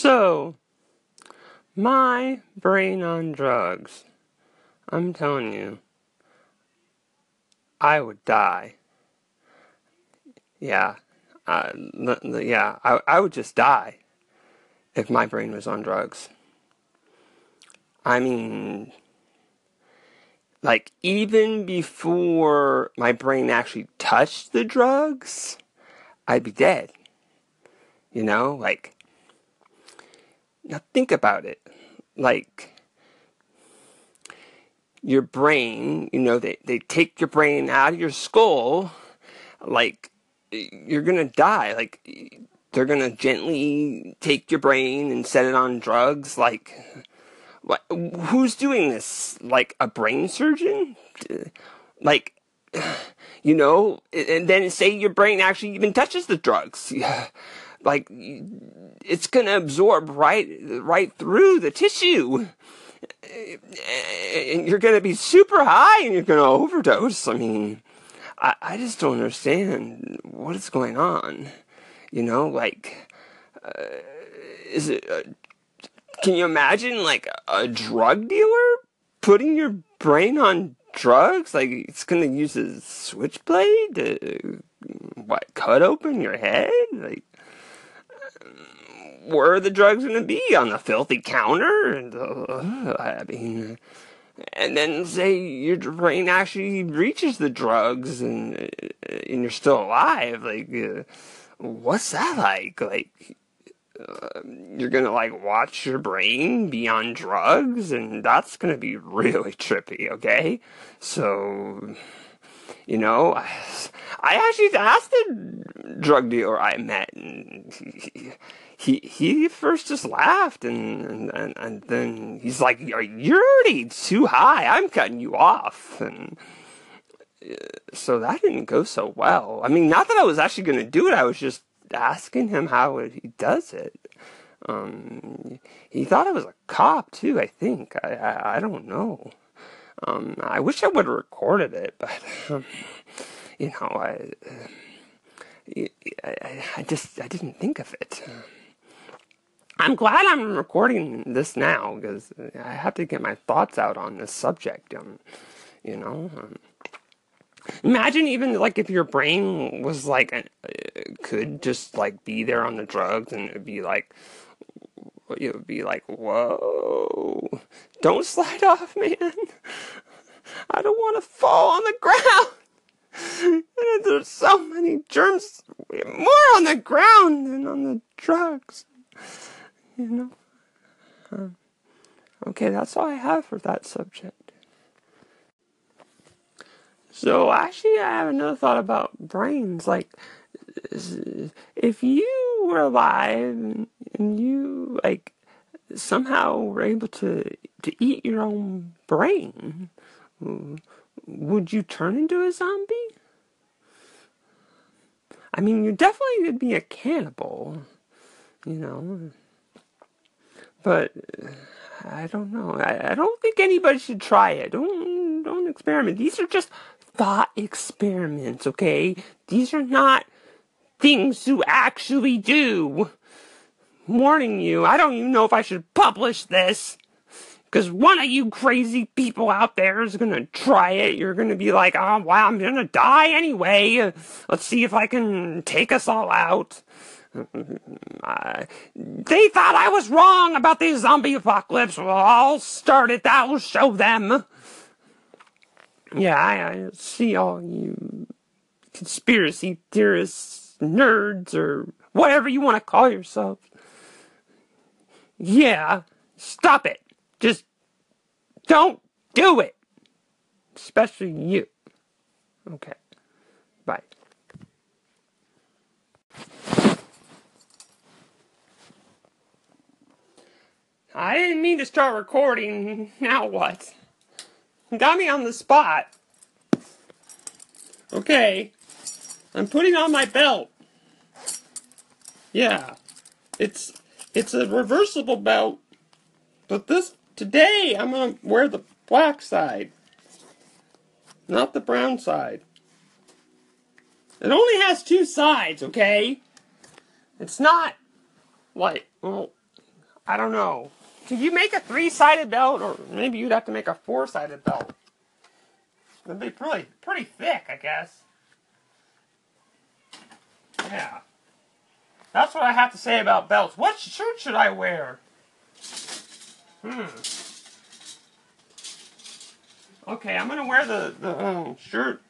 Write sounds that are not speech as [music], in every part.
So, my brain on drugs. I'm telling you, I would die. Yeah, uh, yeah, I, I would just die if my brain was on drugs. I mean, like, even before my brain actually touched the drugs, I'd be dead. You know, like, now think about it. Like, your brain, you know, they, they take your brain out of your skull, like, you're gonna die. Like, they're gonna gently take your brain and set it on drugs. Like, what, who's doing this? Like, a brain surgeon? Like, [sighs] you know, and then say your brain actually even touches the drugs. [laughs] like it's going to absorb right right through the tissue. And you're going to be super high and you're going to overdose. I mean I, I just don't understand what is going on. You know like uh, is it uh, can you imagine like a drug dealer putting your brain on drugs? Like it's going to use a switchblade to what cut open your head? Like where are the drugs going to be on the filthy counter? And uh, I mean, and then say your brain actually reaches the drugs and and you're still alive. Like, uh, what's that like? Like, uh, you're gonna like watch your brain be on drugs, and that's gonna be really trippy. Okay, so you know, I, actually asked the drug dealer I met, and he, he he first just laughed and and, and then he's like you're already too high. I'm cutting you off. And uh, so that didn't go so well. I mean not that i was actually going to do it. I was just asking him how he does it. Um, he thought i was a cop too i think. I i, I don't know um, i wish i would have recorded it but um, you know I, I i just i didn't think of it I'm glad I'm recording this now because I have to get my thoughts out on this subject. Um, you know, um, imagine even like if your brain was like uh, could just like be there on the drugs and it'd be like it would be like whoa, don't slide off, man. I don't want to fall on the ground. [laughs] There's so many germs, more on the ground than on the drugs you know. Um, okay, that's all I have for that subject. So actually, I have another thought about brains. Like, if you were alive and you like somehow were able to to eat your own brain, would you turn into a zombie? I mean, you definitely would be a cannibal, you know. But I don't know. I, I don't think anybody should try it. Don't don't experiment. These are just thought experiments, okay? These are not things to actually do. warning you, I don't even know if I should publish this. Because one of you crazy people out there is going to try it. You're going to be like, oh, wow, I'm going to die anyway. Let's see if I can take us all out. Uh, they thought I was wrong about the zombie apocalypse. Well, I'll start it. I'll show them. Yeah, I, I see all you conspiracy theorists, nerds, or whatever you want to call yourself. Yeah, stop it. Just don't do it. Especially you. Okay. Bye. I didn't mean to start recording. Now what? Got me on the spot. Okay. I'm putting on my belt. Yeah. It's it's a reversible belt. But this today I'm gonna wear the black side. Not the brown side. It only has two sides, okay? It's not like well I don't know. Could you make a three-sided belt, or maybe you'd have to make a four-sided belt? It'd be pretty, pretty thick, I guess. Yeah. That's what I have to say about belts. What shirt should I wear? Hmm. Okay, I'm gonna wear the the um, shirt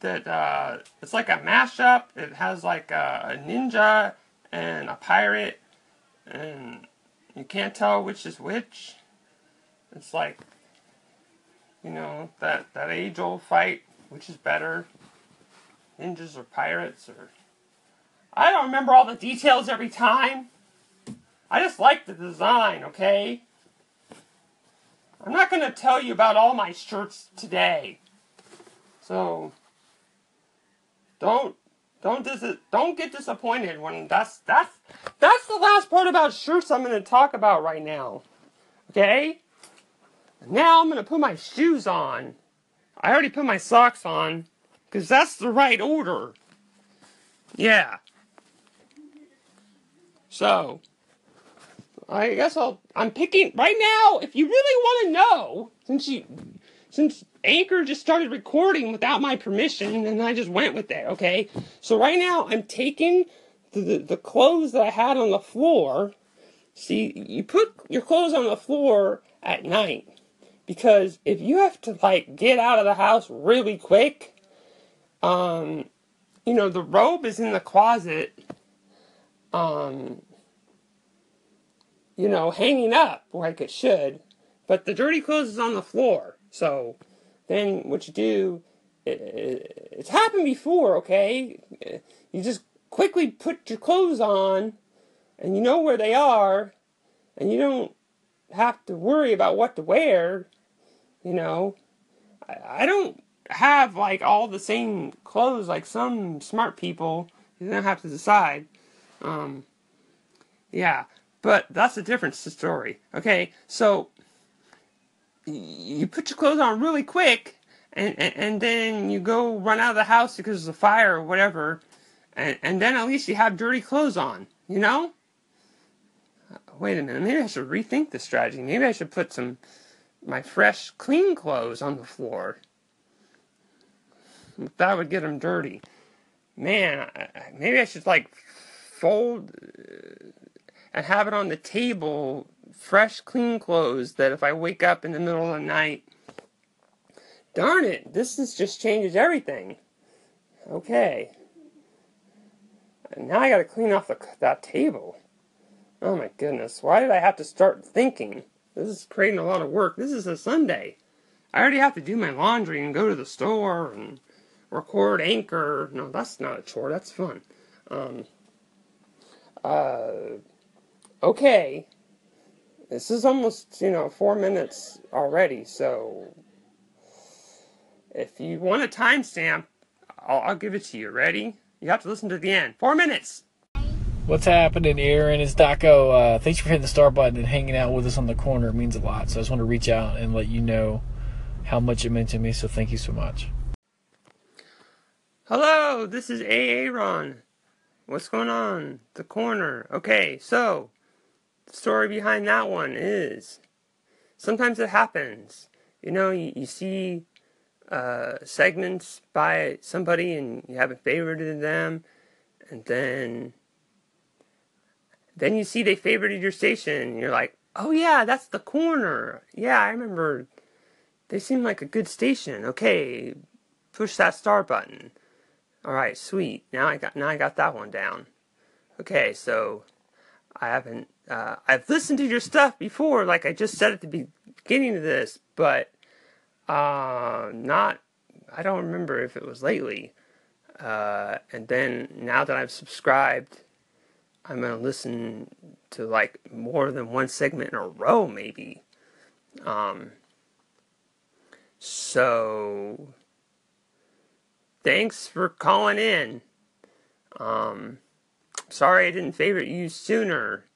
that uh, it's like a mashup. It has like a, a ninja and a pirate, and you can't tell which is which. It's like you know that that age old fight, which is better, ninjas or pirates or I don't remember all the details every time. I just like the design, okay? I'm not going to tell you about all my shirts today. So don't don't dis- don't get disappointed when that's that's that's the last part about shirts I'm going to talk about right now. Okay? Now I'm going to put my shoes on. I already put my socks on cuz that's the right order. Yeah. So, I guess I'll. I'm picking right now. If you really want to know, since you, since Anchor just started recording without my permission, and I just went with it. Okay, so right now I'm taking the, the, the clothes that I had on the floor. See, you put your clothes on the floor at night because if you have to like get out of the house really quick, um, you know the robe is in the closet. Um, you know, hanging up like it should, but the dirty clothes is on the floor. So then what you do, it, it's happened before, okay? You just quickly put your clothes on and you know where they are and you don't have to worry about what to wear, you know. I, I don't have like all the same clothes like some smart people. You don't have to decide. Um, yeah, but that's a different story. Okay, so you put your clothes on really quick, and, and, and then you go run out of the house because of a fire or whatever, and, and then at least you have dirty clothes on, you know? Wait a minute, maybe I should rethink the strategy. Maybe I should put some my fresh, clean clothes on the floor. That would get them dirty. Man, maybe I should like fold and have it on the table, fresh, clean clothes, that if I wake up in the middle of the night, darn it, this has just changes everything. Okay. And now I gotta clean off the, that table. Oh my goodness, why did I have to start thinking? This is creating a lot of work. This is a Sunday. I already have to do my laundry and go to the store and record anchor. No, that's not a chore. That's fun. Um, uh, okay, this is almost, you know, four minutes already, so if you want a timestamp, I'll, I'll give it to you. Ready? You have to listen to the end. Four minutes. What's happening, Aaron? It's Daco. Uh, thanks for hitting the star button and hanging out with us on the corner. It means a lot. So I just want to reach out and let you know how much it meant to me. So thank you so much. Hello, this is Aaron. What's going on? The corner. Okay, so the story behind that one is sometimes it happens. You know, you, you see uh, segments by somebody and you haven't favorited them, and then then you see they favorited your station, you're like, oh yeah, that's the corner. Yeah, I remember. They seem like a good station. Okay, push that star button. All right, sweet. Now I got now I got that one down. Okay, so I haven't uh, I've listened to your stuff before, like I just said at the beginning of this, but uh, not. I don't remember if it was lately. Uh, and then now that I've subscribed, I'm gonna listen to like more than one segment in a row, maybe. Um, so thanks for calling in. Um, sorry I didn't favorite you sooner.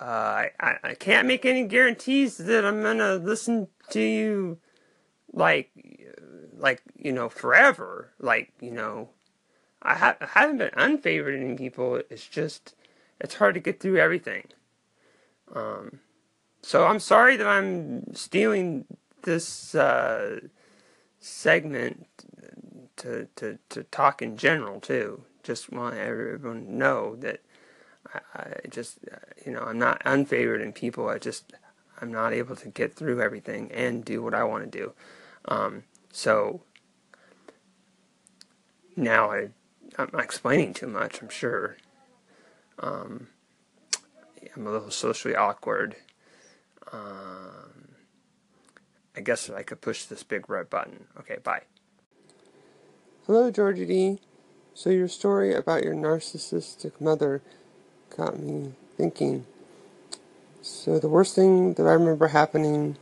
Uh, I, I can't make any guarantees that I'm gonna listen to you like like you know forever like you know I, ha- I haven't been unfavoriting people it's just it's hard to get through everything Um, so I'm sorry that I'm stealing this uh, segment to, to, to talk in general too. Just want everyone to know that I, I just you know I'm not unfavored in people. I just I'm not able to get through everything and do what I want to do. Um, so now I I'm explaining too much. I'm sure. Um, I'm a little socially awkward. Um, I guess I could push this big red button. Okay, bye. Hello, Georgie D. So your story about your narcissistic mother got me thinking. So the worst thing that I remember happening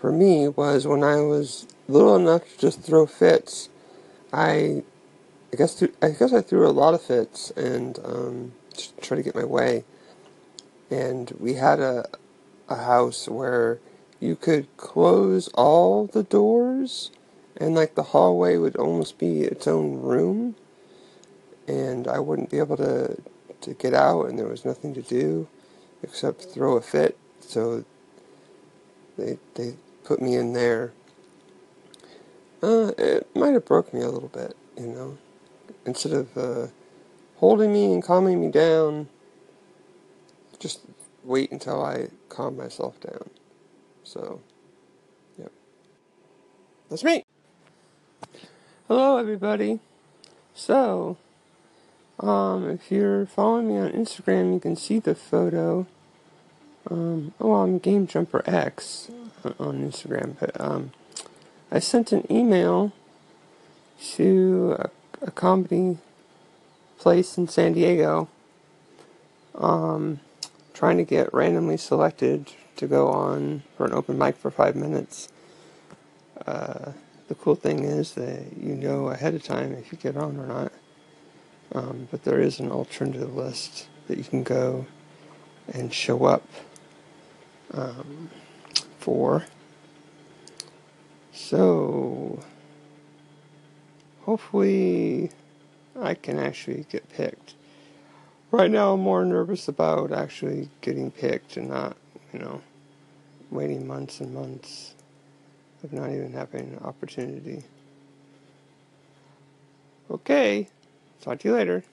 for me was when I was little enough to just throw fits. I, I guess, th- I guess I threw a lot of fits and um, just try to get my way. And we had a, a house where you could close all the doors, and like the hallway would almost be its own room, and I wouldn't be able to to get out, and there was nothing to do except throw a fit. So they they put me in there. Uh, it might have broke me a little bit, you know. Instead of uh, holding me and calming me down, just wait until I calm myself down. So, yep. That's me. Hello, everybody. So, um, if you're following me on Instagram, you can see the photo. Um, oh, I'm Game Jumper X on Instagram, but um, I sent an email to a, a comedy place in San Diego, um, trying to get randomly selected to go on for an open mic for five minutes. Uh, the cool thing is that you know ahead of time if you get on or not. Um, but there is an alternative list that you can go and show up um, for. So, hopefully, I can actually get picked. Right now, I'm more nervous about actually getting picked and not, you know, waiting months and months of not even having an opportunity. Okay. Talk to you later.